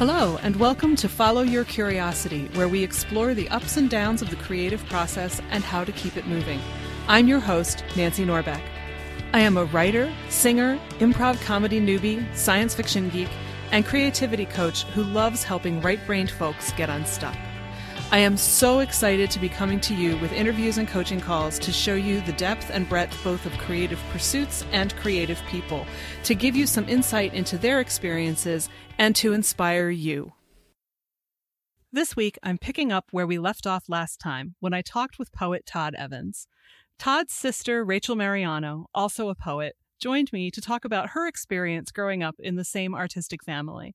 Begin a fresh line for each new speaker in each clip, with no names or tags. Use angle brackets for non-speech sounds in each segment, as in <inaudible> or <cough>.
Hello, and welcome to Follow Your Curiosity, where we explore the ups and downs of the creative process and how to keep it moving. I'm your host, Nancy Norbeck. I am a writer, singer, improv comedy newbie, science fiction geek, and creativity coach who loves helping right brained folks get unstuck. I am so excited to be coming to you with interviews and coaching calls to show you the depth and breadth both of creative pursuits and creative people, to give you some insight into their experiences and to inspire you. This week, I'm picking up where we left off last time when I talked with poet Todd Evans. Todd's sister, Rachel Mariano, also a poet, joined me to talk about her experience growing up in the same artistic family.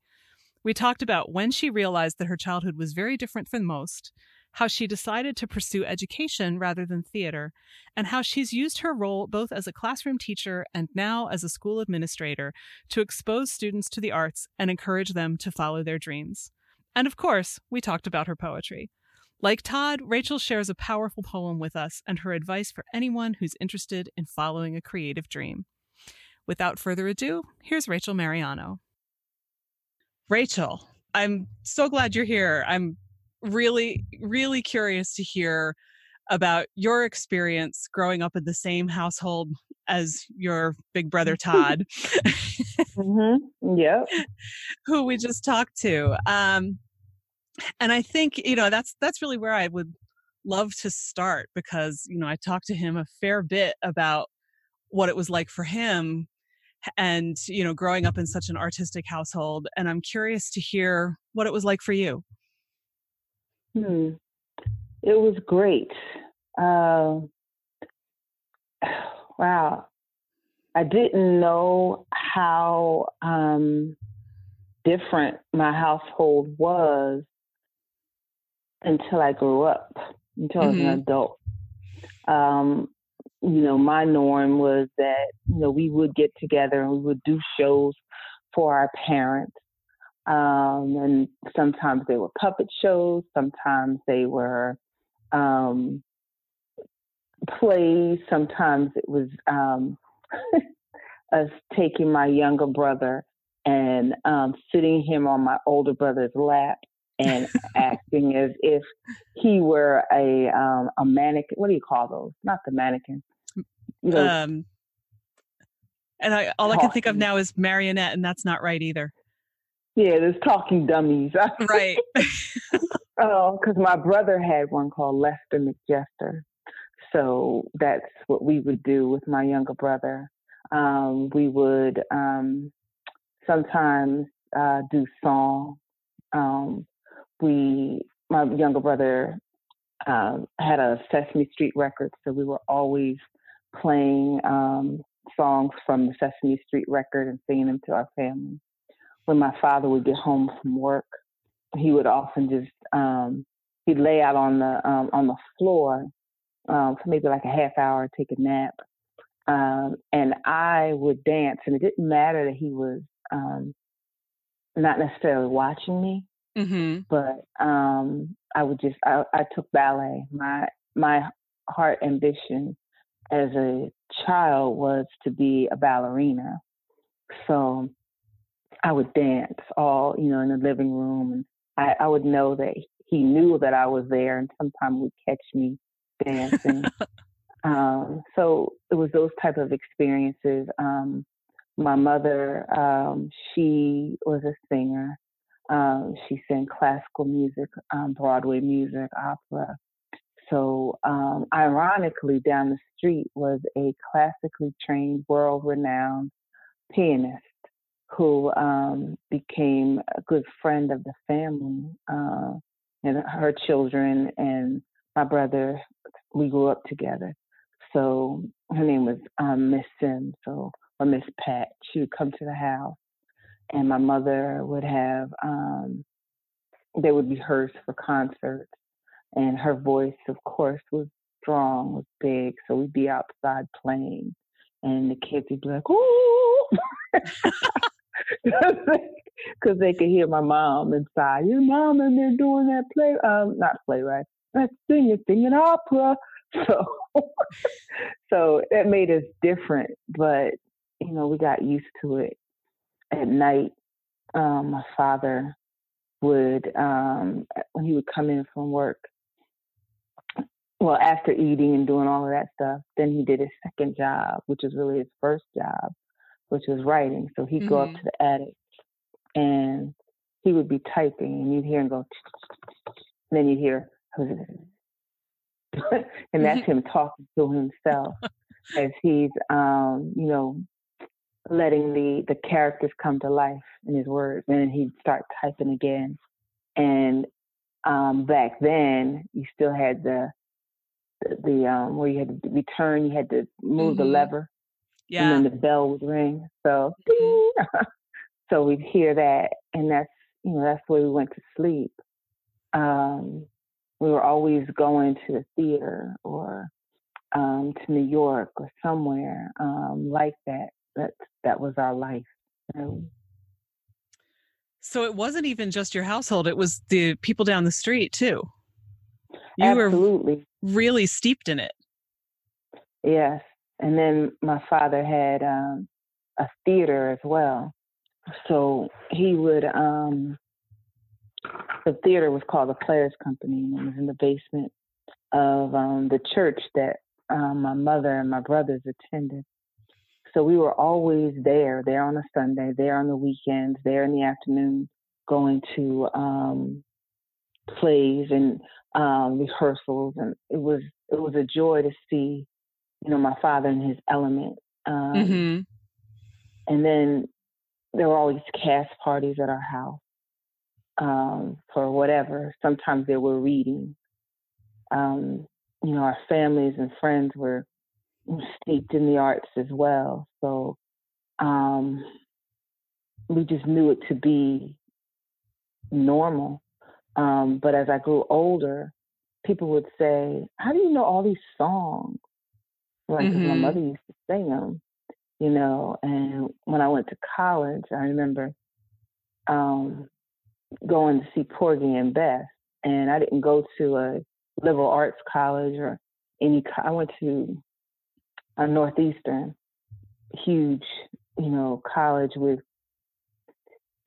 We talked about when she realized that her childhood was very different from most, how she decided to pursue education rather than theater, and how she's used her role both as a classroom teacher and now as a school administrator to expose students to the arts and encourage them to follow their dreams. And of course, we talked about her poetry. Like Todd, Rachel shares a powerful poem with us and her advice for anyone who's interested in following a creative dream. Without further ado, here's Rachel Mariano. Rachel, I'm so glad you're here. I'm really, really curious to hear about your experience growing up in the same household as your big brother <laughs> Todd.
mm-hmm. Yep. <laughs>
Who we just talked to. Um, and I think, you know, that's that's really where I would love to start because, you know, I talked to him a fair bit about what it was like for him and you know growing up in such an artistic household and i'm curious to hear what it was like for you
hmm. it was great uh, <sighs> wow i didn't know how um, different my household was until i grew up until mm-hmm. i was an mm-hmm. adult um, you know, my norm was that, you know, we would get together and we would do shows for our parents. Um, and sometimes they were puppet shows, sometimes they were um, plays, sometimes it was um, <laughs> us taking my younger brother and um, sitting him on my older brother's lap and acting as if he were a um, a mannequin. What do you call those? Not the mannequin
you know, um, and I, all talking. I can think of now is marionette, and that's not right either.
Yeah, there's talking dummies.
right. <laughs>
oh, because my brother had one called Lester McJester. So that's what we would do with my younger brother. Um, we would um, sometimes uh, do song. Um, we, my younger brother, um, had a Sesame Street record, so we were always playing um, songs from the Sesame Street record and singing them to our family. When my father would get home from work, he would often just um, he'd lay out on the um, on the floor um, for maybe like a half hour, take a nap, and I would dance. And it didn't matter that he was not necessarily watching me, mm-hmm. but um, I would just I, I took ballet. My my heart ambition as a child was to be a ballerina. So I would dance all, you know, in the living room. And I, I would know that he knew that I was there and sometimes would catch me dancing. <laughs> um, so it was those type of experiences. Um, my mother, um, she was a singer. Um, she sang classical music, um, Broadway music, opera. So, um, ironically, down the street was a classically trained, world renowned pianist who um, became a good friend of the family uh, and her children and my brother. We grew up together. So her name was um, Miss Sims, so or Miss Pat. She would come to the house, and my mother would have. Um, they would be hers for concerts, and her voice, of course, was strong, was big. So we'd be outside playing, and the kids would be like, "Ooh," <laughs> because they could hear my mom inside. Your mom and they're doing that play, um, not playwright, that singing, singing opera. <laughs> So, so it made us different, but you know, we got used to it. At night, um, my father would um, when he would come in from work. Well, after eating and doing all of that stuff, then he did his second job, which was really his first job, which was writing. So he'd mm-hmm. go up mm-hmm. to the attic and he would be typing, and you'd hear him go, and <sniffs> then you hear, <laughs> and that's mm-hmm. him talking to himself as he's, um, you know, letting the the characters come to life in his words, and then he'd start typing again. And um, back then, you still had the the, the um, where you had to return, you had to move mm-hmm. the lever,
yeah,
and then the bell would ring. So, mm-hmm. <laughs> so we'd hear that, and that's you know that's where we went to sleep. Um, we were always going to the theater or um, to New York or somewhere um, like that that that was our life.
so it wasn't even just your household; it was the people down the street too.
You Absolutely.
were really steeped in it.
Yes, and then my father had um, a theater as well, so he would. Um, the theater was called the Players Company, and it was in the basement of um, the church that um, my mother and my brothers attended. So we were always there, there on a Sunday, there on the weekends, there in the afternoon, going to um, plays and um, rehearsals, and it was it was a joy to see, you know, my father in his element. Um, mm-hmm. And then there were always cast parties at our house um, for whatever. Sometimes there were readings. Um, you know, our families and friends were steeped in the arts as well. So um, we just knew it to be normal. Um, but as I grew older, people would say, "How do you know all these songs?" Like mm-hmm. my mother used to sing them, you know. And when I went to college, I remember um, going to see Porgy and Bess, and I didn't go to a liberal arts college or any. I went to a Northeastern, huge, you know, college with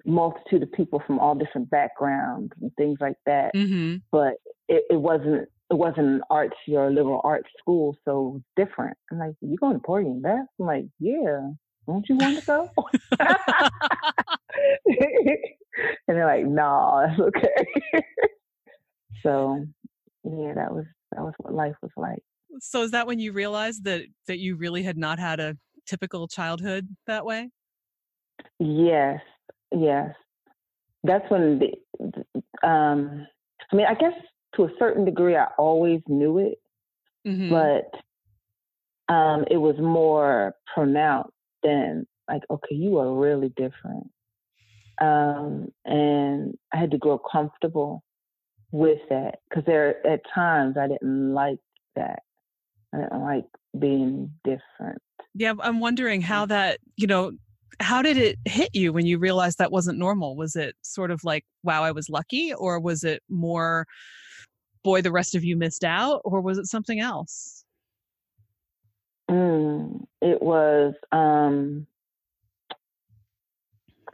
multitude of people from all different backgrounds and things like that. Mm-hmm. But it, it, wasn't it wasn't an arts or liberal arts school, so different. I'm like, you going to Porgy and Bess? I'm like, yeah. Don't you want to go? <laughs> <laughs> and they're like, nah, that's okay. <laughs> so yeah, that was that was what life was like.
So is that when you realized that that you really had not had a typical childhood that way?
Yes, yes. That's when the, um I mean, I guess to a certain degree I always knew it, mm-hmm. but um it was more pronounced than like, okay, you are really different. Um and I had to grow comfortable with that because there at times I didn't like that. I didn't like being different.
Yeah, I'm wondering how mm. that, you know, how did it hit you when you realized that wasn't normal? Was it sort of like, wow, I was lucky? Or was it more, boy, the rest of you missed out? Or was it something else?
Mm, it was um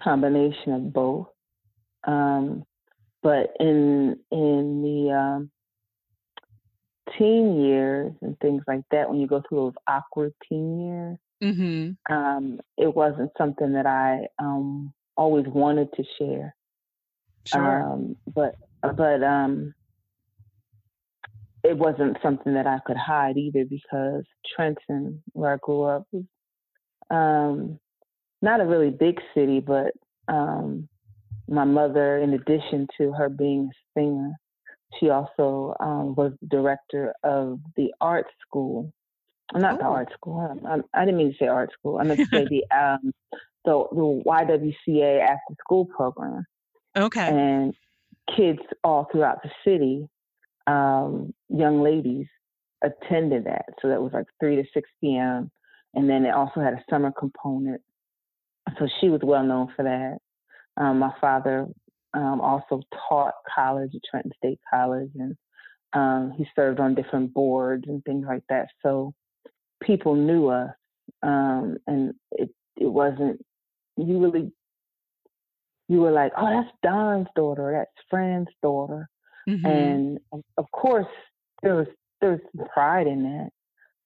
combination of both. Um, but in in the um, teen years and things like that, when you go through those awkward teen years, mm-hmm. um, it wasn't something that I um, always wanted to share.
Sure.
Um, but but um, it wasn't something that I could hide either because Trenton, where I grew up, was um, not a really big city, but um, my mother, in addition to her being a singer, she also um, was director of the art school. Not oh. the art school. I, I, didn't mean to say art school. I meant to say <laughs> the um, the the YWCA after school program.
Okay.
And kids all throughout the city, um, young ladies attended that. So that was like three to six p.m. And then it also had a summer component. So she was well known for that. Um, my father um, also taught college at Trenton State College, and um, he served on different boards and things like that. So people knew us, um, and it it wasn't you really you were like, oh, that's Don's daughter, that's Fran's daughter, mm-hmm. and of course there was there was pride in that,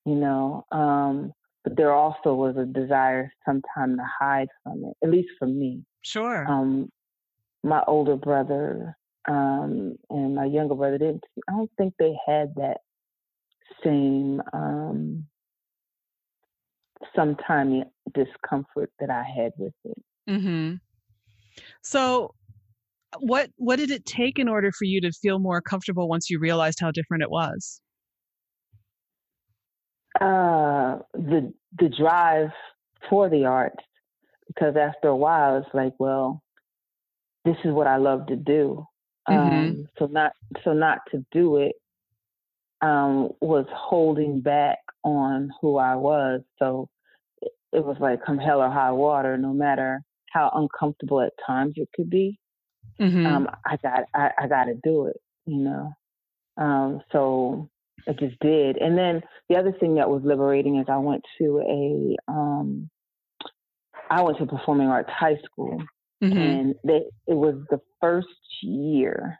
you know. Um, but there also was a desire sometimes to hide from it, at least for me.
Sure.
Um, my older brother um, and my younger brother didn't. I don't think they had that same um, sometime discomfort that I had with it.
Mm-hmm. So, what what did it take in order for you to feel more comfortable once you realized how different it was?
Uh, the the drive for the arts, because after a while, it's like, well, this is what I love to do. Mm-hmm. Um, so not so not to do it um, was holding back on who I was. So it, it was like come hell or high water, no matter how uncomfortable at times it could be. Mm-hmm. Um, I got I, I got to do it, you know. Um, so I just did. And then the other thing that was liberating is I went to a um, I went to performing arts high school, mm-hmm. and they, it was the first year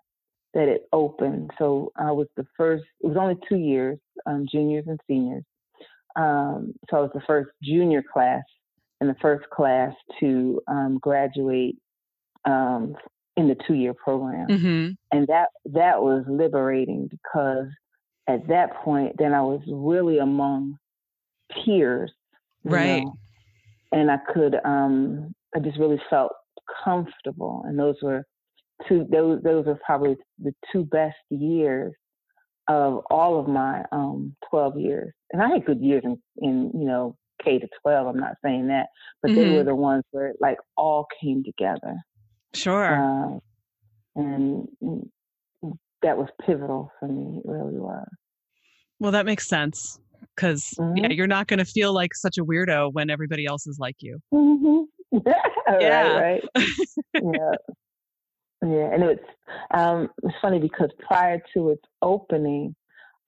that it opened. So I was the first. It was only two years, um, juniors and seniors. Um, so I was the first junior class and the first class to um, graduate um, in the two-year program, mm-hmm. and that that was liberating because at that point, then I was really among peers,
right? Know?
And I could, um, I just really felt comfortable, and those were two. Those those were probably the two best years of all of my um, 12 years. And I had good years in, in you know, K to 12. I'm not saying that, but mm-hmm. they were mm-hmm. the ones where like all came together.
Sure. Uh,
and that was pivotal for me. It really was.
Well, that makes sense because mm-hmm. yeah, you're not going to feel like such a weirdo when everybody else is like you.
Mm-hmm. <laughs> yeah, right. right. yeah, yeah, and it's um, it's funny because prior to its opening,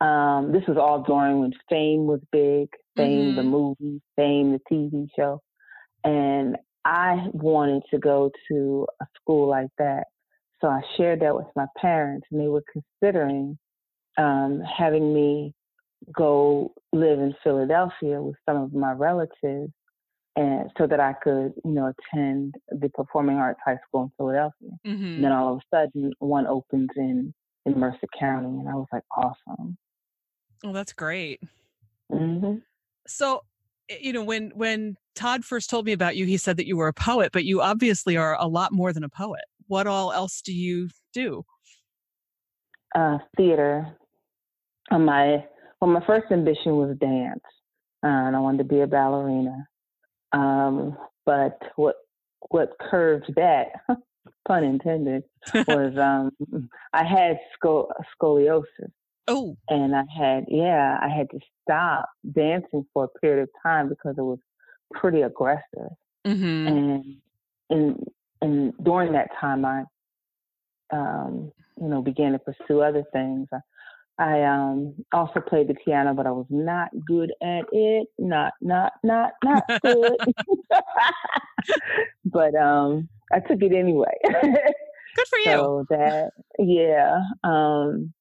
um, this was all during when Fame was big, Fame mm-hmm. the movie, Fame the TV show, and I wanted to go to a school like that. So I shared that with my parents, and they were considering um, having me go live in Philadelphia with some of my relatives, and so that I could, you know, attend the Performing Arts High School in Philadelphia. Mm-hmm. And then all of a sudden, one opens in in Mercer County, and I was like, awesome.
Oh, that's great.
Mm-hmm.
So, eh, you know, when when Todd first told me about you, he said that you were a poet, but you obviously are a lot more than a poet. What all else do you do?
Uh, theater. Uh, my well, my first ambition was dance, uh, and I wanted to be a ballerina. Um, but what what curved that, <laughs> pun intended, <laughs> was um, I had scoliosis.
Oh.
And I had, yeah, I had to stop dancing for a period of time because it was pretty aggressive. Mm-hmm. And and and during that time, I, um, you know, began to pursue other things. I, I um, also played the piano, but I was not good at it. Not, not, not, not good. <laughs> <laughs> but um, I took it anyway.
good for <laughs> you.
So that, yeah. Um,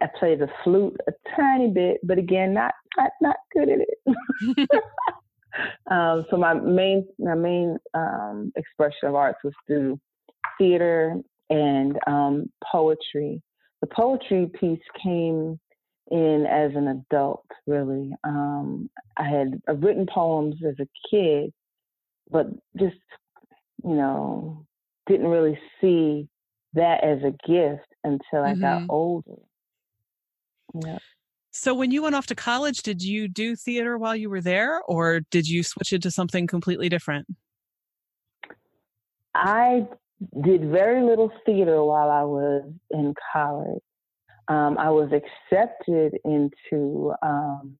I play the flute a tiny bit, but again, not not not good at it. um, so my main my main um, expression of arts was through theater and um, poetry. The poetry piece came in as an adult, really. Um, I had uh, written poems as a kid, but just you know didn't really see that as a gift until I mm-hmm. got older. Yeah.
So when you went off to college, did you do theater while you were there or did you switch into something completely different?
I did very little theater while I was in college. Um, I was accepted into um,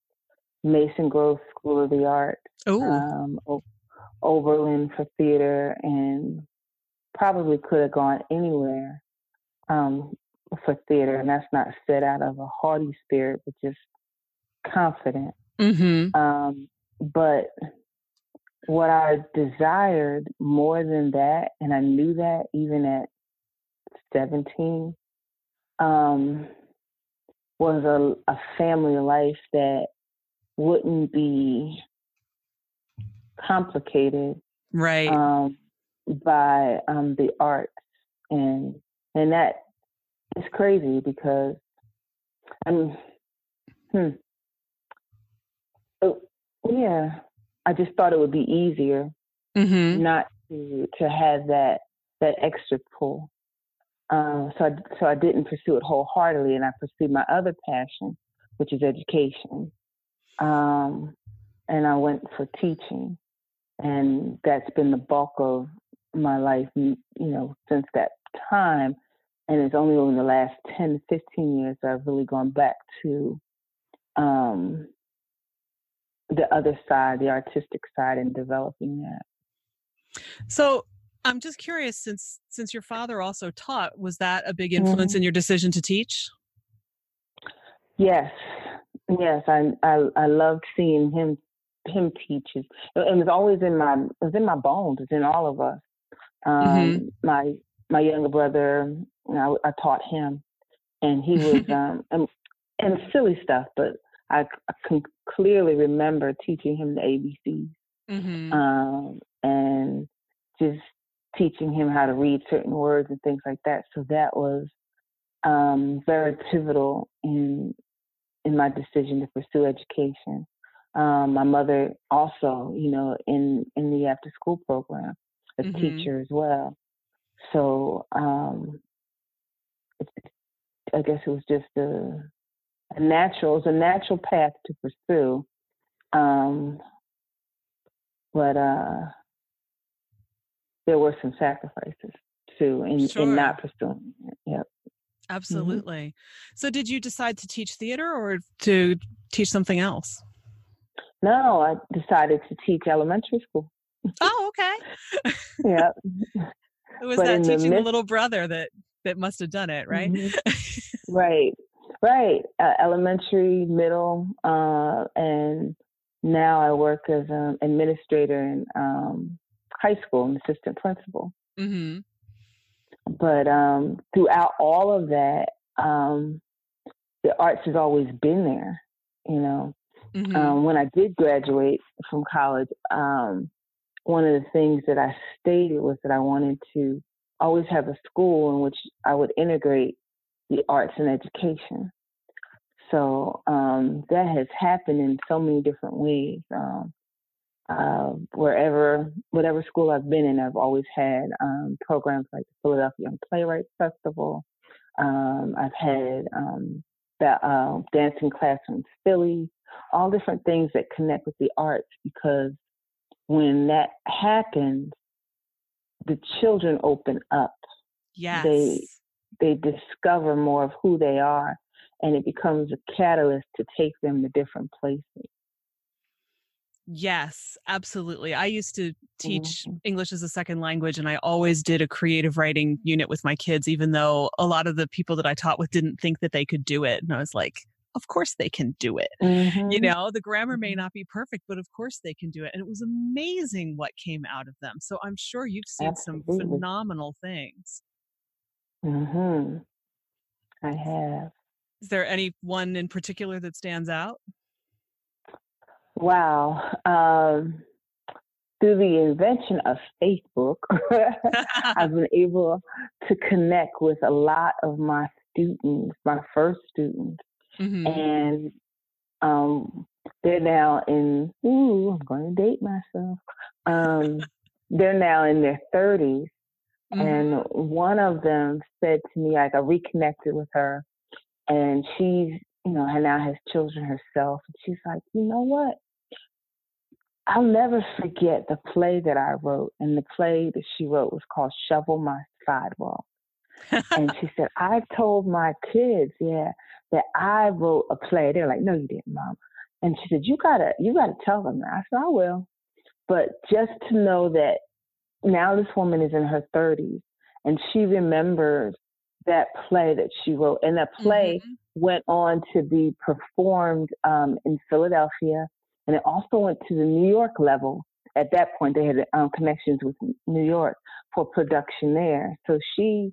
Mason Gross School of the Arts, um, Oberlin for theater, and probably could have gone anywhere. Um, for theater, and that's not set out of a haughty spirit, but just confident. Mm-hmm. Um, but what I desired more than that, and I knew that even at 17, um, was a, a family life that wouldn't be complicated
right.
um, by um, the arts. And and that is crazy because I'm hmm. Oh, yeah I just thought it would be easier
mm-hmm.
not to to have that that extra pull um, so I, so I didn't pursue it wholeheartedly and I pursued my other passion which is education um, and I went for teaching and that's been the bulk of my life, you know, since that time. And it's only over the last 10 to 15 years that I've really gone back to um, the other side, the artistic side, and developing that.
So I'm just curious, since since your father also taught, was that a big influence mm-hmm. in your decision to teach?
Yes, yes. I I, I loved seeing him him teaches. It was always in my it was in my bones. It's in all of us. Um, mm-hmm. My my younger brother, you know, I, I taught him, and he was <laughs> um, and, and silly stuff, but I, I can clearly remember teaching him the ABCs mm-hmm. um, and just teaching him how to read certain words and things like that. So that was um, very pivotal in in my decision to pursue education. Um, my mother also, you know, in in the after school program, a mm-hmm. teacher as well. So um, it, I guess it was just a, a natural, it was a natural path to pursue. Um, but uh, there were some sacrifices too in, sure. in not pursuing it. Yep.
Mm-hmm. Absolutely. Mm-hmm. So, did you decide to teach theater or to teach something else?
No, I decided to teach elementary school.
Oh, okay. <laughs>
yeah.
It was but that teaching the, the, little brother that that must have done it, right?
Mm-hmm. <laughs> right, right. Uh, elementary, middle, uh, and now I work as an administrator in um, high school, an assistant principal. Mm-hmm. But um, throughout all of that, um, the arts has always been there. You know, Mm-hmm. Um, when I did graduate from college, um, one of the things that I stated was that I wanted to always have a school in which I would integrate the arts and education. So um, that has happened in so many different ways. Um, uh, wherever, whatever school I've been in, I've always had um, programs like the Philadelphia Playwrights Festival. Um, I've had um, that uh, dancing classrooms Philly all different things that connect with the arts because when that happens, the children open up.
Yes.
They they discover more of who they are and it becomes a catalyst to take them to different places.
Yes, absolutely. I used to teach mm-hmm. English as a second language, and I always did a creative writing unit with my kids, even though a lot of the people that I taught with didn't think that they could do it. And I was like, of course they can do it. Mm-hmm. You know, the grammar may mm-hmm. not be perfect, but of course they can do it. And it was amazing what came out of them. So I'm sure you've seen Absolutely. some phenomenal things.
Mhm. I have.
Is there any one in particular that stands out?
Wow. Um, through the invention of Facebook, <laughs> I've been <laughs> able to connect with a lot of my students, my first students, Mm-hmm. And um, they're now in, ooh, I'm going to date myself. Um, they're now in their 30s. Mm-hmm. And one of them said to me, like, I reconnected with her, and she's, you know, and now has children herself. And she's like, you know what? I'll never forget the play that I wrote. And the play that she wrote was called Shovel My Sidewalk. and she said, <laughs> I told my kids, yeah, that I wrote a play. They're like, no, you didn't, mom. And she said, you gotta, you gotta tell them that. I said, I will. But just to know that now this woman is in her 30s and she remembers that play that she wrote. And that play mm-hmm. went on to be performed um, in Philadelphia and it also went to the New York level at that point they had um, connections with New York for production there. So she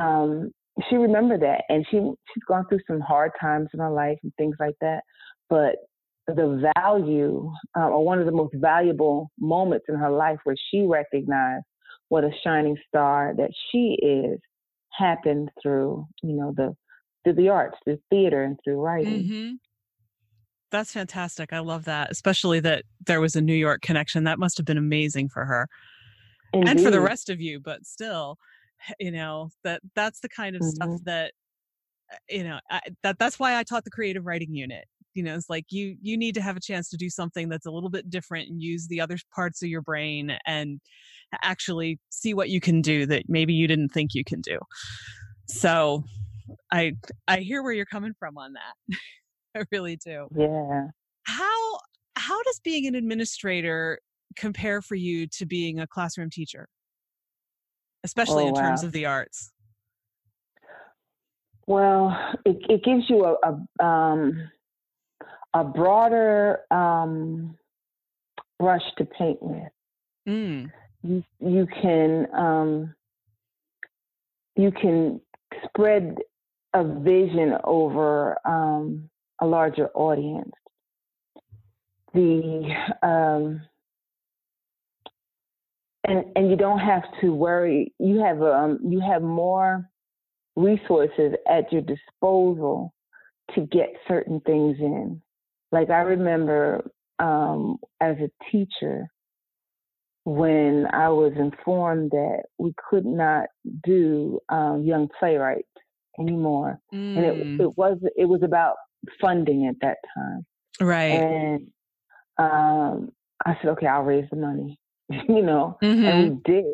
um, she remembered that, and she she's gone through some hard times in her life and things like that. But the value, uh, or one of the most valuable moments in her life, where she recognized what a shining star that she is, happened through you know the through the arts, through theater, and through writing.
Mm-hmm. That's fantastic. I love that, especially that there was a New York connection. That must have been amazing for her Indeed. and for the rest of you. But still, you know that that's the kind of mm-hmm. stuff that uh, you know I, that that's why I taught the creative writing unit. You know, it's like you you need to have a chance to do something that's a little bit different and use the other parts of your brain and actually see what you can do that maybe you didn't think you can do. So I I hear where you're coming from on that. <laughs> I really do.
Yeah.
How how does being an administrator compare for you to being a classroom teacher? Especially oh, in wow. terms of the arts.
Well, it, it gives you a, a, um, a broader um, brush to paint with. Mm. You, you can um, you can spread a vision over um, a larger audience. The um, and and you don't have to worry. You have um, you have more resources at your disposal to get certain things in. Like I remember um, as a teacher when I was informed that we could not do um, young playwrights anymore, mm. and it mm. it was it was about funding at that time.
Right.
And um, I said, okay, I'll raise the money, <laughs> you know, mm-hmm. and we did.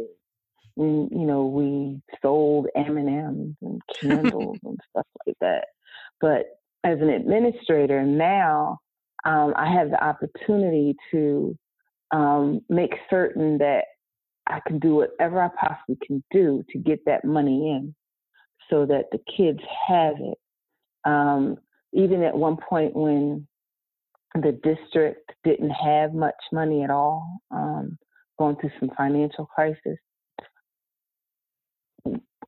And, you know, we sold M and M's and <laughs> candles and stuff like that. But as an administrator now, um, I have the opportunity to um, make certain that I can do whatever I possibly can do to get that money in, so that the kids have it. Um, even at one point when the district didn't have much money at all, um, going through some financial crisis,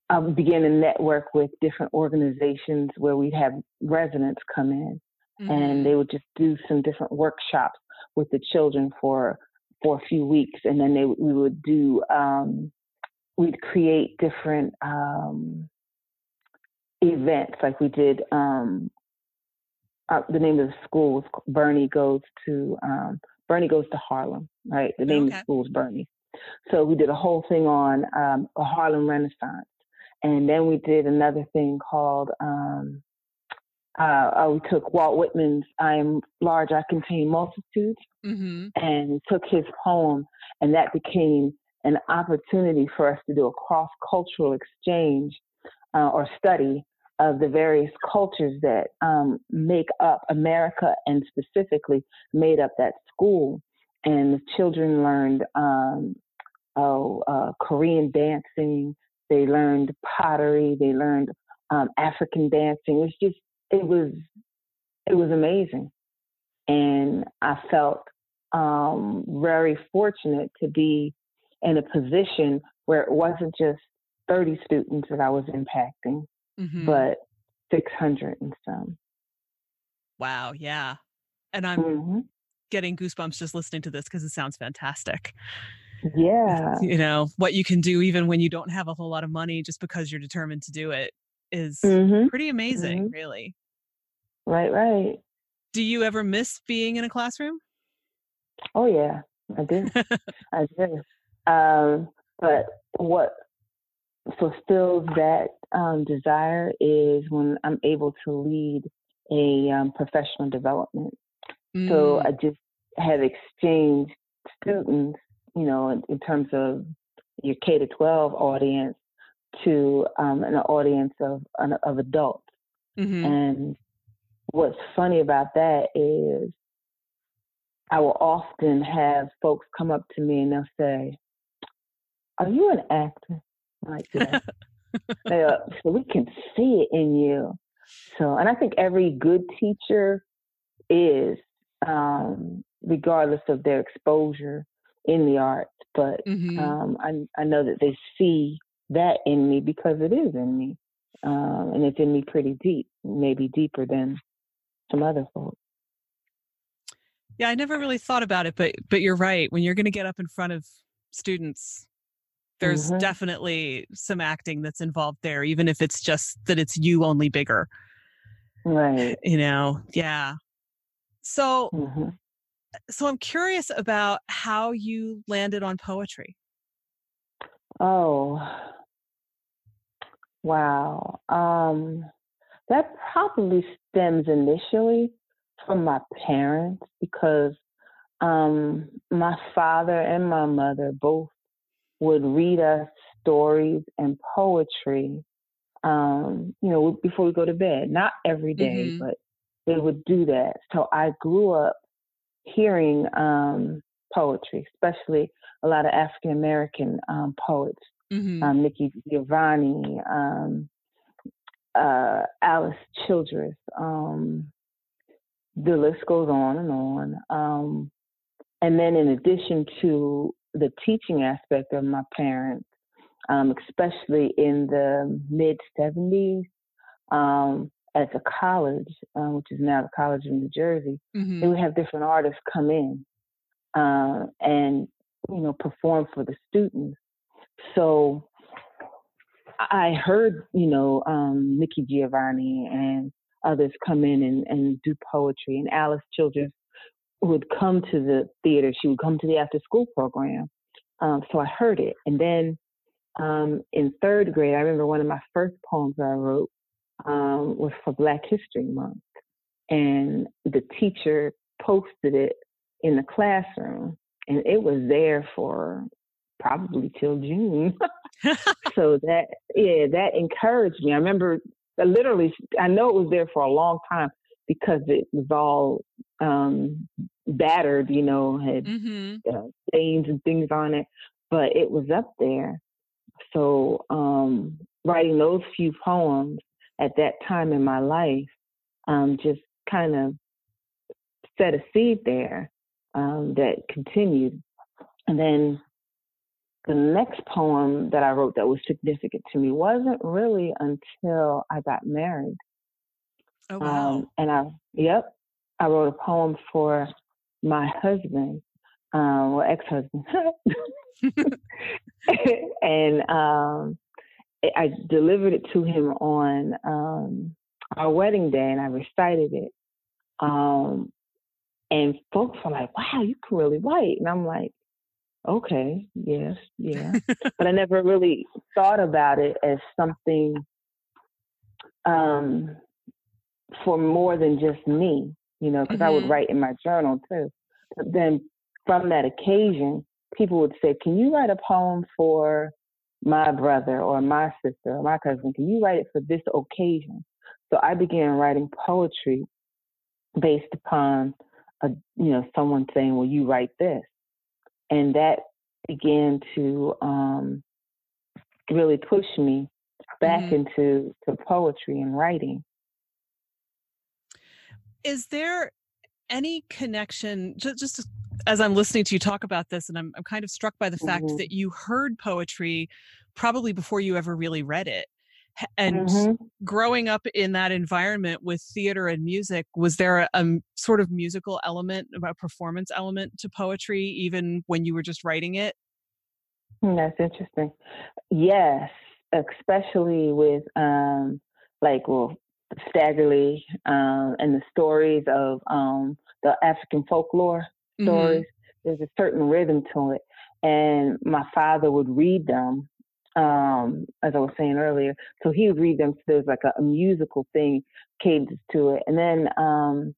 I began to network with different organizations where we'd have residents come in mm-hmm. and they would just do some different workshops with the children for for a few weeks and then they we would do um, we'd create different um, events like we did um, uh, the name of the school was Bernie goes to um, Bernie goes to Harlem, right? The name okay. of the school is Bernie. So we did a whole thing on um, a Harlem Renaissance, and then we did another thing called um, uh, uh, we took Walt Whitman's "I am large, I contain multitudes," mm-hmm. and took his poem, and that became an opportunity for us to do a cross cultural exchange uh, or study of the various cultures that um, make up America and specifically made up that school. And the children learned um, oh, uh, Korean dancing, they learned pottery, they learned um, African dancing. It was just, it was, it was amazing. And I felt um, very fortunate to be in a position where it wasn't just 30 students that I was impacting, mm-hmm. but 600 and some.
Wow. Yeah. And I'm mm-hmm. getting goosebumps just listening to this because it sounds fantastic. <laughs>
Yeah.
You know, what you can do even when you don't have a whole lot of money just because you're determined to do it is mm-hmm. pretty amazing, mm-hmm. really.
Right, right.
Do you ever miss being in a classroom?
Oh, yeah, I do. <laughs> I do. Um, but what fulfills that um, desire is when I'm able to lead a um, professional development. Mm. So I just have exchanged students, you know, in, in terms of your K to 12 audience to um, an audience of of adults. Mm-hmm. And what's funny about that is I will often have folks come up to me and they'll say, "Are you an actor?" like <laughs> that. uh, so we can see it in you. So, and I think every good teacher is, um, regardless of their exposure, in the arts, but mm-hmm. um, I, I know that they see that in me because it is in me. Um, and it's in me pretty deep, maybe deeper than some other folks.
Yeah, I never really thought about it, but but you're right. When you're going to get up in front of students, there's mm-hmm. definitely some acting that's involved there, even if it's just that it's you only bigger.
Right.
You know, yeah. So, mm-hmm. so I'm curious about how you landed on poetry.
Oh, wow. Um, that probably stems initially from my parents because um, my father and my mother both would read us stories and poetry, um, you know, before we go to bed. Not every day, mm-hmm. but they would do that. So I grew up hearing um, poetry, especially a lot of African American um, poets, mm-hmm. um, Nikki Giovanni, um, uh, Alice Childress. Um, the list goes on and on. Um, and then, in addition to the teaching aspect of my parents, um, especially in the mid 70s, um, at the college, uh, which is now the College of New Jersey, mm-hmm. they would have different artists come in uh, and you know perform for the students. So I heard you know um, Nikki Giovanni and others come in and, and do poetry, and Alice Childress would come to the theater. She would come to the after school program. Um, so I heard it. And then um, in third grade, I remember one of my first poems I wrote um, was for Black History Month. And the teacher posted it in the classroom, and it was there for probably till June. <laughs> <laughs> so that, yeah, that encouraged me. I remember literally, I know it was there for a long time because it was all um, battered, you know, had mm-hmm. uh, stains and things on it, but it was up there. So um, writing those few poems at that time in my life um, just kind of set a seed there um, that continued. And then the next poem that I wrote that was significant to me wasn't really until I got married.
Oh wow!
Um, and I, yep, I wrote a poem for my husband, um, well, ex-husband, <laughs> and um, I delivered it to him on um, our wedding day, and I recited it. Um, and folks were like, "Wow, you can really write," and I'm like, "Okay, yes, yeah," <laughs> but I never really thought about it as something um, for more than just me, you know, because mm-hmm. I would mm-hmm. write in my journal too. But then from that occasion, people would say, Can you write a poem for my brother or my sister or my cousin? Can you write it for this occasion? So I began writing poetry based upon a you know someone saying, "Well, you write this," and that began to um, really push me back mm-hmm. into to poetry and writing
is there any connection just, just as i'm listening to you talk about this and i'm, I'm kind of struck by the fact mm-hmm. that you heard poetry probably before you ever really read it and mm-hmm. growing up in that environment with theater and music was there a, a, sort of musical element a performance element to poetry even when you were just writing it
hmm, that's interesting yes especially with um like well Stagger Lee um, and the stories of um, the African folklore mm-hmm. stories. Mm-hmm. There's a certain rhythm to it, and my father would read them. Um, as I was saying earlier, so he would read them. So there's like a, a musical thing cadence to it, and then um,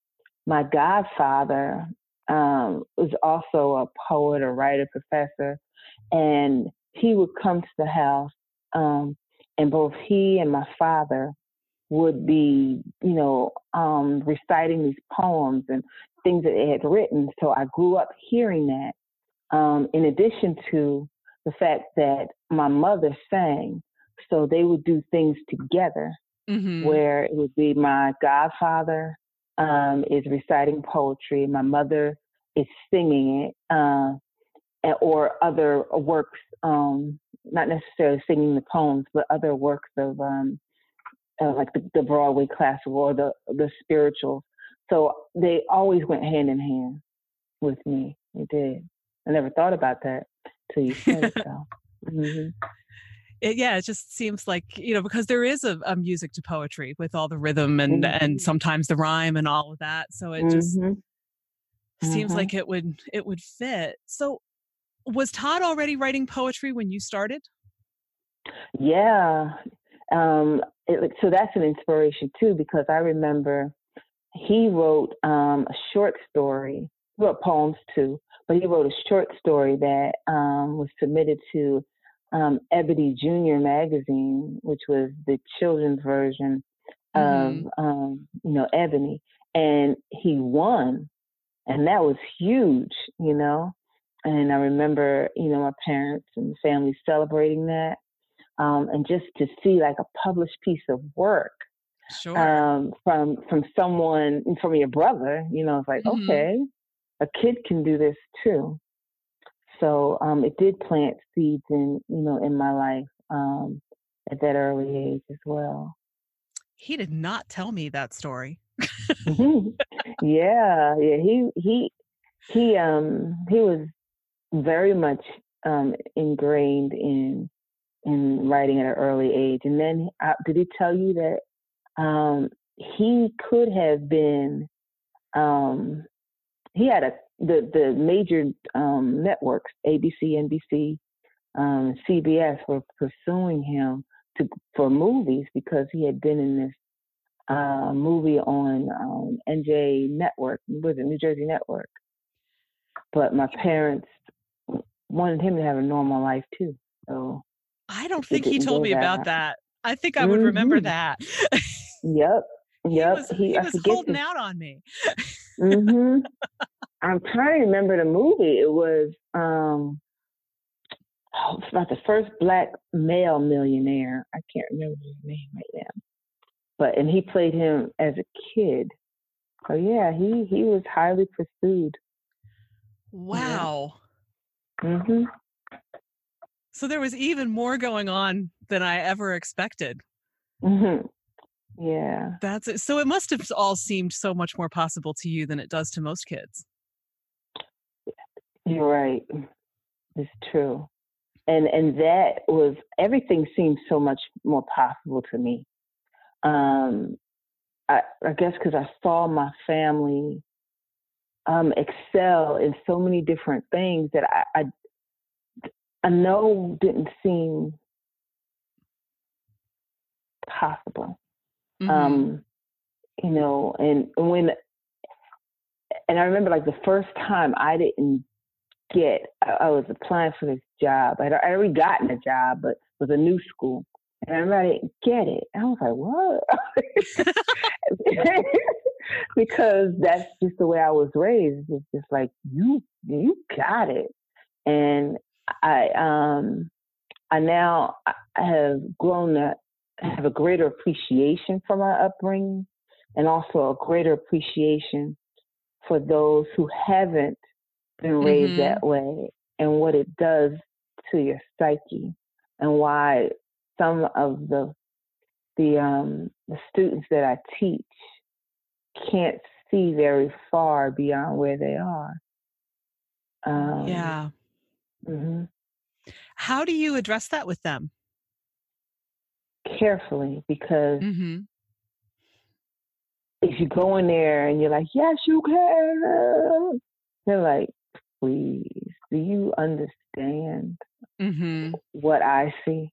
my godfather um, was also a poet, a writer, professor, and he would come to the house, um, and both he and my father would be, you know, um, reciting these poems and things that they had written. So I grew up hearing that. Um, in addition to the fact that my mother sang, so they would do things together, mm-hmm. where it would be my godfather um, is reciting poetry, my mother is singing it, uh, or other works, um, not necessarily singing the poems, but other works of um, uh, like the, the, Broadway classical or the the spirituals. So they always went hand in hand with me. They did. I never thought about that till you said it, though. Mm-hmm.
It, yeah, it just seems like you know because there is a, a music to poetry with all the rhythm and mm-hmm. and sometimes the rhyme and all of that. So it just mm-hmm. seems like mm-hmm. it would it would fit. So was Todd already writing poetry when you started?
Yeah. Um, it, so that's an inspiration too, because I remember he wrote um, a short story, wrote poems too, but he wrote a short story that um, was submitted to um, Ebony Junior magazine, which was the children's version mm-hmm. of, um, you know, Ebony. And he won. And that was huge, you know. And I remember, you know, my parents and the family celebrating that. Um, and just to see like a published piece of work
sure.
um, from from someone from your brother, you know, it's like mm-hmm. okay, a kid can do this too. So um, it did plant seeds in you know in my life um, at that early age as well.
He did not tell me that story.
Mm-hmm. <laughs> yeah, yeah. He he he um he was very much um, ingrained in in writing at an early age. And then uh, did he tell you that um, he could have been um, he had a the the major um, networks ABC, NBC, um, CBS were pursuing him to for movies because he had been in this uh, movie on um, NJ Network, was it New Jersey Network? But my parents wanted him to have a normal life too. So
I don't think he told me that. about that. I think I would mm-hmm. remember that. <laughs>
yep. Yep.
He was, he, he was holding out on me.
Mm-hmm. I'm trying to remember the movie. It was um oh, it's about the first black male millionaire. I can't remember his name right now. But and he played him as a kid. So yeah, he he was highly pursued.
Wow.
Mhm.
So there was even more going on than I ever expected.
Mm-hmm. Yeah.
That's it. So it must have all seemed so much more possible to you than it does to most kids.
You're right. It's true. And and that was everything seemed so much more possible to me. Um I, I guess because I saw my family um, excel in so many different things that I, I I know didn't seem possible. Mm-hmm. Um, you know, and when and I remember like the first time I didn't get I, I was applying for this job. I'd, I'd already gotten a job, but it was a new school. And I remember I didn't get it. I was like, what? <laughs> <laughs> because that's just the way I was raised. It's just like, you you got it. And I um I now have grown to have a greater appreciation for my upbringing and also a greater appreciation for those who haven't been raised mm-hmm. that way and what it does to your psyche and why some of the the um the students that I teach can't see very far beyond where they are.
Um, yeah.
Mm-hmm.
How do you address that with them?
Carefully, because
mm-hmm.
if you go in there and you're like, yes, you can, they're like, please, do you understand
mm-hmm.
what I see?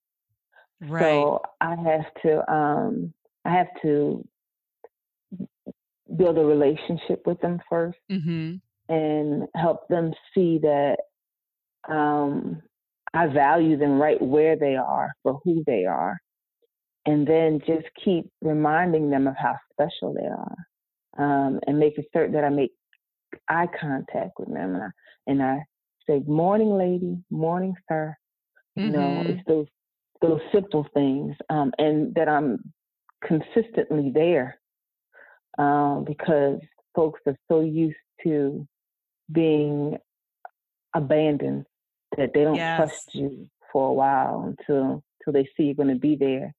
Right.
So I have to, um, I have to build a relationship with them 1st
mm-hmm.
and help them see that um, I value them right where they are for who they are. And then just keep reminding them of how special they are um, and making certain that I make eye contact with them. And I, and I say, morning, lady, morning, sir. Mm-hmm. You know, mm-hmm. it's those those simple things, um, and that I'm consistently there um, because folks are so used to being abandoned that they don't
Yes.
trust you for a while until until they see you're going to be there.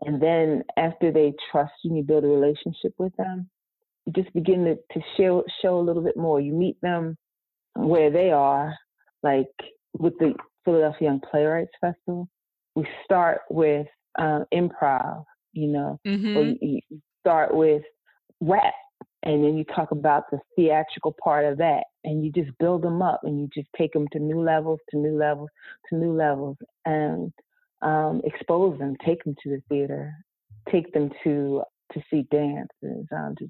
And then after they trust you and you build a relationship with them, you just begin to, to show show a little bit more. You meet them where they are, like with the Philadelphia Young Playwrights Festival. We start with uh, improv, you know, or
hmm
you, you start with rap and then you talk about the theatrical part of that and you just build them up and you just take them to new levels to new levels to new levels and um, expose them take them to the theater take them to to see dances um, to,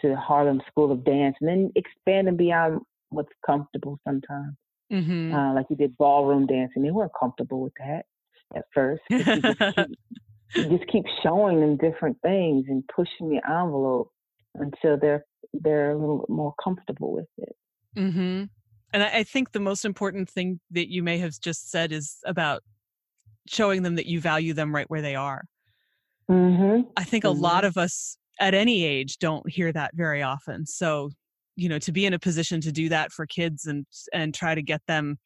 to harlem school of dance and then expand them beyond what's comfortable sometimes.
Hmm
uh, like you did ballroom dancing they weren't comfortable with that at first you just keep <laughs> you just keep showing them different things and pushing the envelope until they're they're a little bit more comfortable with it.
hmm And I, I think the most important thing that you may have just said is about showing them that you value them right where they are.
Mm-hmm.
I think a lot of us at any age don't hear that very often. So, you know, to be in a position to do that for kids and and try to get them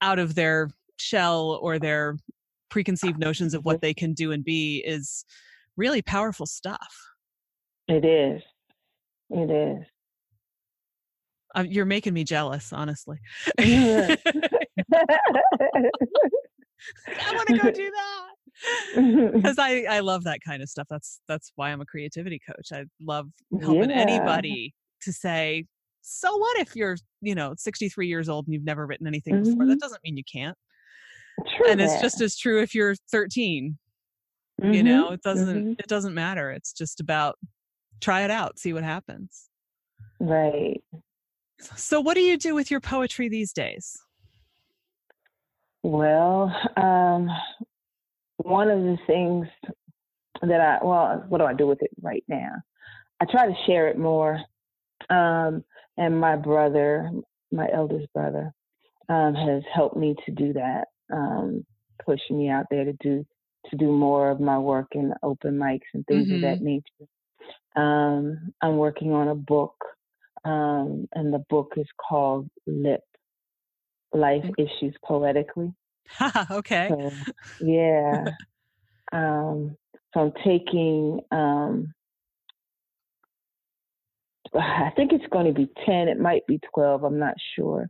out of their shell or their preconceived notions of what they can do and be is really powerful stuff.
It is. It is.
Um, you're making me jealous, honestly. <laughs> <laughs> I want to go do that. <laughs> because I, I love that kind of stuff. That's that's why I'm a creativity coach. I love helping
Yeah.
anybody to say, so what if you're, you know, 63 years old and you've never written anything before? That
Mhm.
doesn't mean you can't.
True
and it's just as true if you're 13. You
Mhm.
know, it doesn't
Mhm.
it doesn't matter. It's just about try it out, see what happens.
right.
So what do you do with your poetry these days?
Well, um, one of the things that I well, what do I do with it right now? I try to share it more. Um, and my brother, my eldest brother, um, has helped me to do that, um, pushing me out there to do to do more of my work in open mics and things of that nature. Um, I'm working on a book, um, and the book is called Lip Life. Issues Poetically. <laughs>
okay.
So, yeah. <laughs> um, so I'm taking, um, <sighs> I think it's going to be 10, it might be 12, I'm not sure.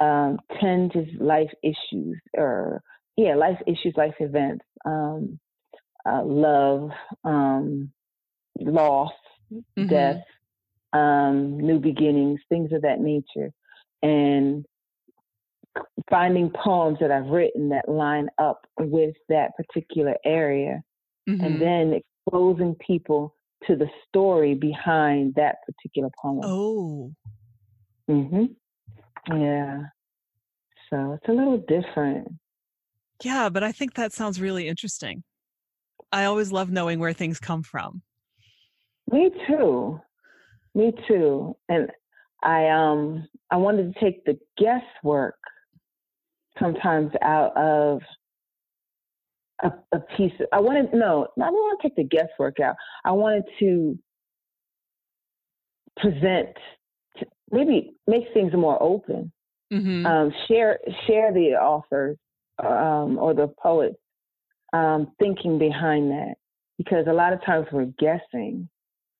Um, 10 just life issues, or yeah, life issues, life events, um, uh, love, um, loss,
Mhm.
death, um, new beginnings, things of that nature, and finding poems that I've written that line up with that particular area,
Mhm.
and then exposing people to the story behind that particular poem.
Oh.
hmm Yeah. So it's a little different.
Yeah, but I think that sounds really interesting. I always love knowing where things come from.
Me too. Me too. And I um I wanted to take the guesswork sometimes out of a, a piece. I wanted no, I don't want to take the guesswork out. I wanted to present, maybe make things more open.
hmm
Um, share share the authors um, or the poets um, thinking behind that because a lot of times we're guessing,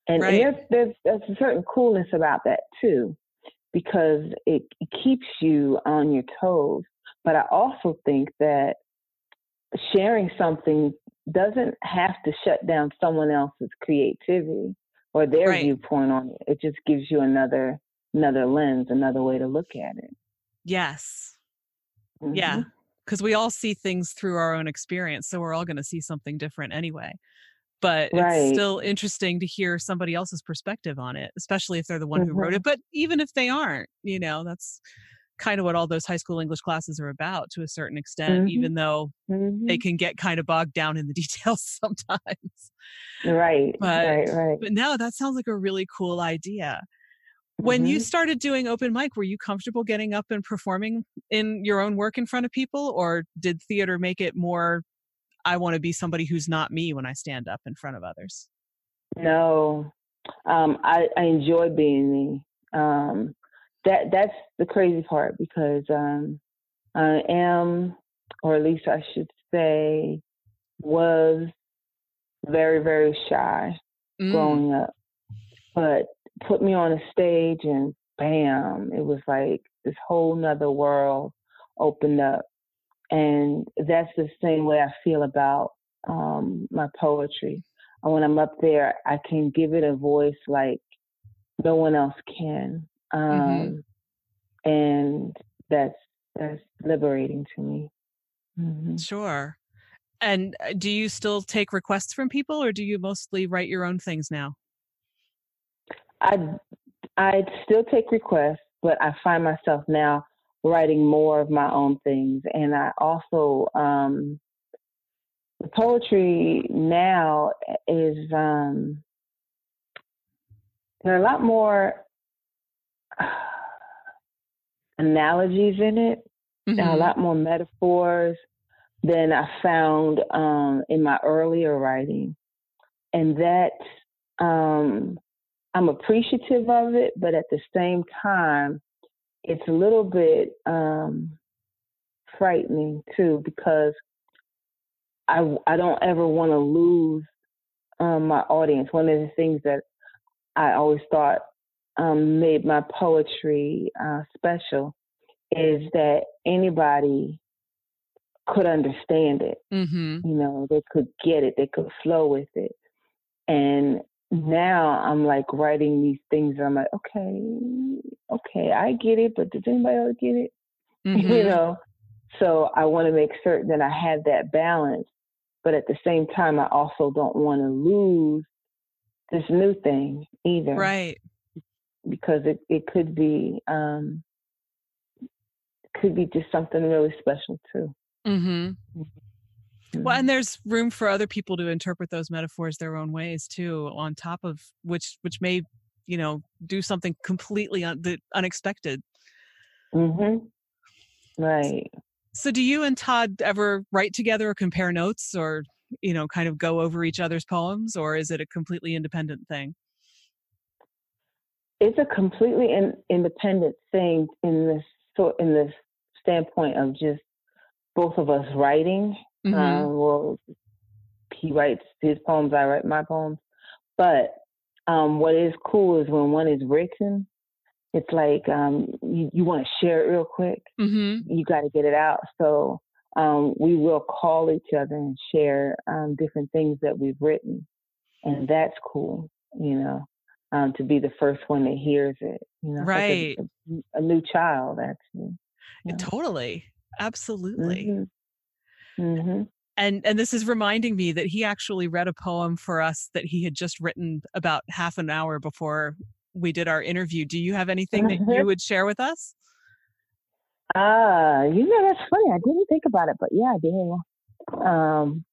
and,
Right.
and there's, there's there's a certain coolness about that too because it, it keeps you on your toes. But I also think that sharing something doesn't have to shut down someone else's creativity or their
Right.
viewpoint on it. It just gives you another another lens, another way to look at it.
Yes. Yeah.
Mhm.
Because we all see things through our own experience. So we're all going to see something different anyway. But
Right.
it's still interesting to hear somebody else's perspective on it, especially if they're the one who wrote it. But even if they aren't, you know, that's kind of what all those high school English classes are about to a certain extent,
Mhm.
even though they
Mhm.
can get kind of bogged down in the <laughs> details sometimes.
Right,
But-
right, right.
But no, that sounds like a really cool idea. When you
Mhm.
started doing open mic, were you comfortable getting up and performing in your own work in front of people, or did theater make it more? I want to be somebody who's not me when I stand up in front of others.
No, um, I, I enjoy being me. Um, that that's the crazy part because um, I am, or at least I should say, was very, very shy mm. growing up. But put me on a stage and bam, it was like this whole nother world opened up. And that's the same way I feel about um, my poetry. And when I'm up there, I can give it a voice like no one else can. Mm-hmm. Um, mm-hmm. And that's that's liberating to me.
Mm-hmm. Sure. And uh, do you still take requests from people, or do you mostly write your own things now?
I I still take requests, but I find myself now writing more of my own things, and I also um, the poetry now is um, there are a lot more <sighs> analogies in it, mm-hmm. a lot more metaphors than I found um, in my earlier writing. And that um, I'm appreciative of it, but at the same time, it's a little bit um, frightening too because I I don't ever want to lose um, my audience. One of the things that I always thought um, made my poetry uh, special is that anybody could understand it. Mm-hmm. You know, they could get it, they could flow with it. And now I'm like writing these things. and I'm like, okay, okay, I get it, but does anybody else get it? <laughs> Mm-hmm. You know, so I want to make certain that I have that balance, but at the same time, I also don't want to lose this new thing either,
right?
Because it it could be um, could be just something really special too.
Mm-hmm. Well, and there's room for other people to interpret those metaphors their own ways too, on top of which which may, you know, do something completely un- the unexpected.
Mm-hmm. Right.
So, do you and Todd ever write together or compare notes, or you know, kind of go over each other's poems, or is it a completely independent thing?
It's a completely in, independent thing in this sort in this standpoint of just both of us writing. Mm-hmm. Um, well, he writes his poems, I write my poems. But um, what is cool is when one is written, it's like um, you, you want to share it real quick. Mm-hmm. You got to get it out. So um, we will call each other and share um, different things that we've written, and that's cool. You know, um, to be the first one that hears it. You know,
right?
Like a, a, new child, actually.
Yeah. Totally. Absolutely. Mm-hmm. Mm-hmm. And and this is reminding me that he actually read a poem for us that he had just written about half an hour before we did our interview. Do you have anything that you mm-hmm. would share with us?
Ah, uh, you know that's funny. I didn't think about it, but yeah, I did. Um,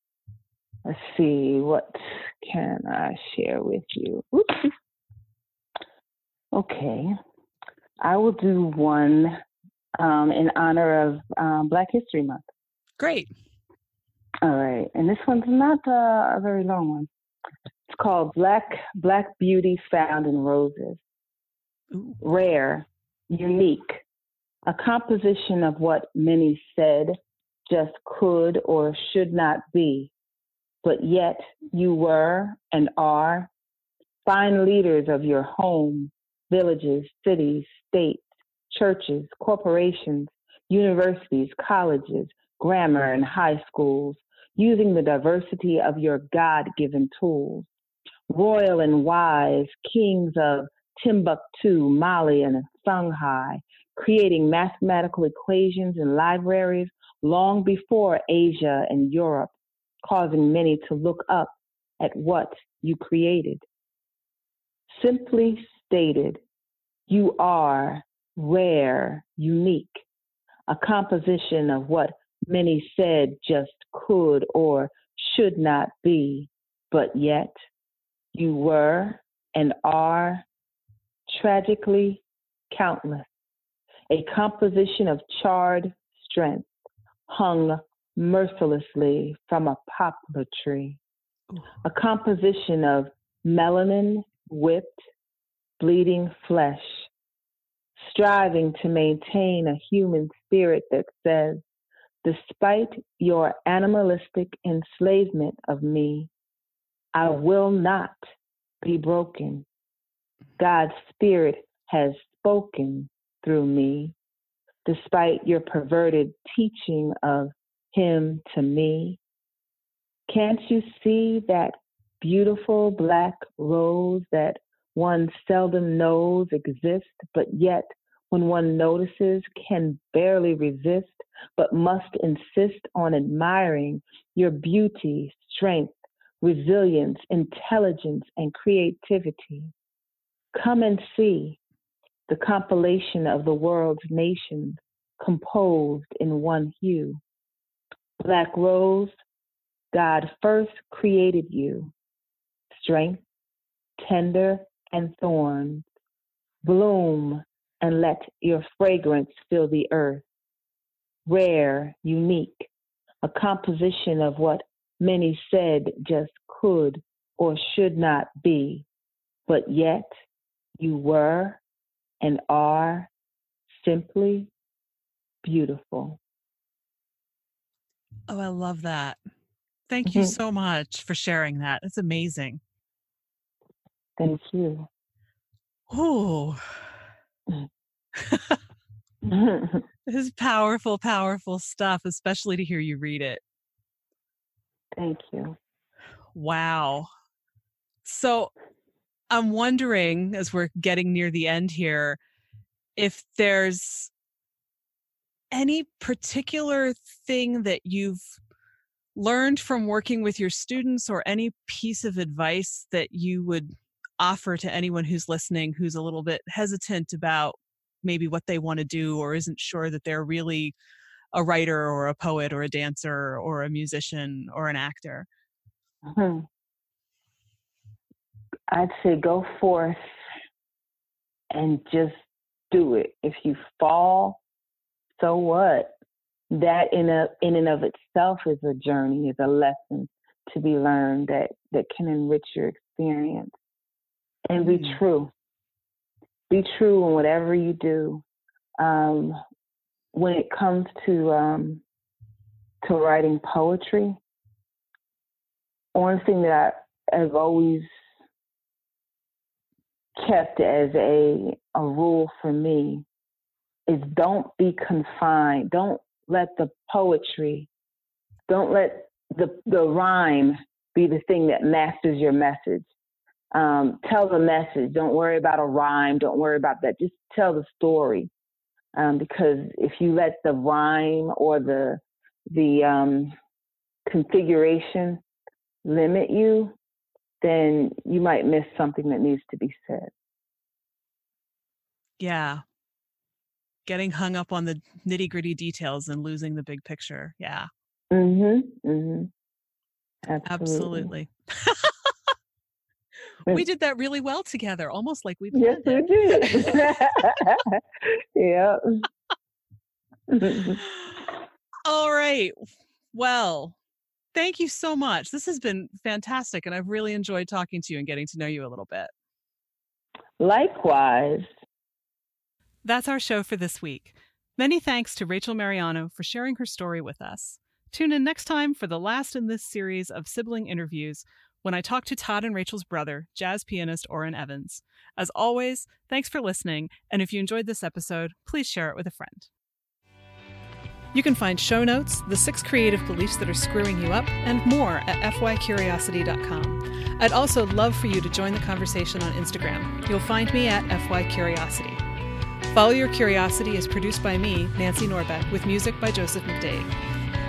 let's see, what can I share with you? Oops. Okay, I will do one um, in honor of um, Black History Month.
Great.
All right, and this one's not uh, a very long one. It's called Black Black Beauty Found in Roses. Ooh. Rare, unique, a composition of what many said just could or should not be, but yet you were and are fine leaders of your home, villages, cities, states, churches, corporations, universities, colleges, grammar and high schools, using the diversity of your God given tools. Royal and wise kings of Timbuktu, Mali, and Songhai, creating mathematical equations in libraries long before Asia and Europe, causing many to look up at what you created. Simply stated, you are rare, unique, a composition of what many said just could or should not be, but yet you were and are tragically countless, a composition of charred strength hung mercilessly from a poplar tree, a composition of melanin whipped, bleeding flesh striving to maintain a human spirit that says, Despite your animalistic enslavement of me, I will not be broken. God's spirit has spoken through me, despite your perverted teaching of him to me. Can't you see that beautiful black rose that one seldom knows exist, but yet when one notices can barely resist, but must insist on admiring your beauty, strength, resilience, intelligence, and creativity. Come and see the compilation of the world's nations composed in one hue. Black Rose, God first created you, strength, tender, and thorns. Bloom and let your fragrance fill the earth. Rare, unique, a composition of what many said just could or should not be, but yet you were and are simply beautiful.
Oh, I love that. Thank mm-hmm. you so much for sharing that. It's amazing.
Thank you.
Oh. <laughs> <laughs> this is powerful, powerful stuff, especially to hear you read it.
Thank you.
Wow. So I'm wondering, as we're getting near the end here, if there's any particular thing that you've learned from working with your students or any piece of advice that you would offer to anyone who's listening who's a little bit hesitant about maybe what they want to do or isn't sure that they're really a writer or a poet or a dancer or a musician or an actor?
Hmm. I'd say go forth and just do it. If you fall, so what? That in a in and of itself is a journey, is a lesson to be learned that that can enrich your experience. And be mm. true. Be true in whatever you do. Um, when it comes to um, to writing poetry, one thing that I have always kept as a a rule for me is don't be confined. Don't let the poetry, don't let the the rhyme be the thing that masters your message. Um, tell the message. Don't worry about a rhyme. Don't worry about that. Just tell the story. Um, because if you let the rhyme or the the um, configuration limit you, then you might miss something that needs to be said.
Yeah. Getting hung up on the nitty gritty details and losing the big picture. Yeah.
Mm hmm. Mm hmm.
Absolutely. Absolutely. <laughs> we did that really well together, almost like we
Yes, we did. <laughs> yeah. <laughs>
All right. Well, thank you so much. This has been fantastic, and I've really enjoyed talking to you and getting to know you a little bit.
Likewise.
That's our show for this week. Many thanks to Rachel Mariano for sharing her story with us. Tune in next time for the last in this series of sibling interviews when I talk to Todd and Rachel's brother, jazz pianist Orrin Evans. As always, thanks for listening, and if you enjoyed this episode, please share it with a friend. You can find show notes, the six creative beliefs that are screwing you up, and more at fycuriosity.com. I'd also love for you to join the conversation on Instagram. You'll find me at fycuriosity. Follow Your Curiosity is produced by me, Nancy Norbeck, with music by Joseph McDade.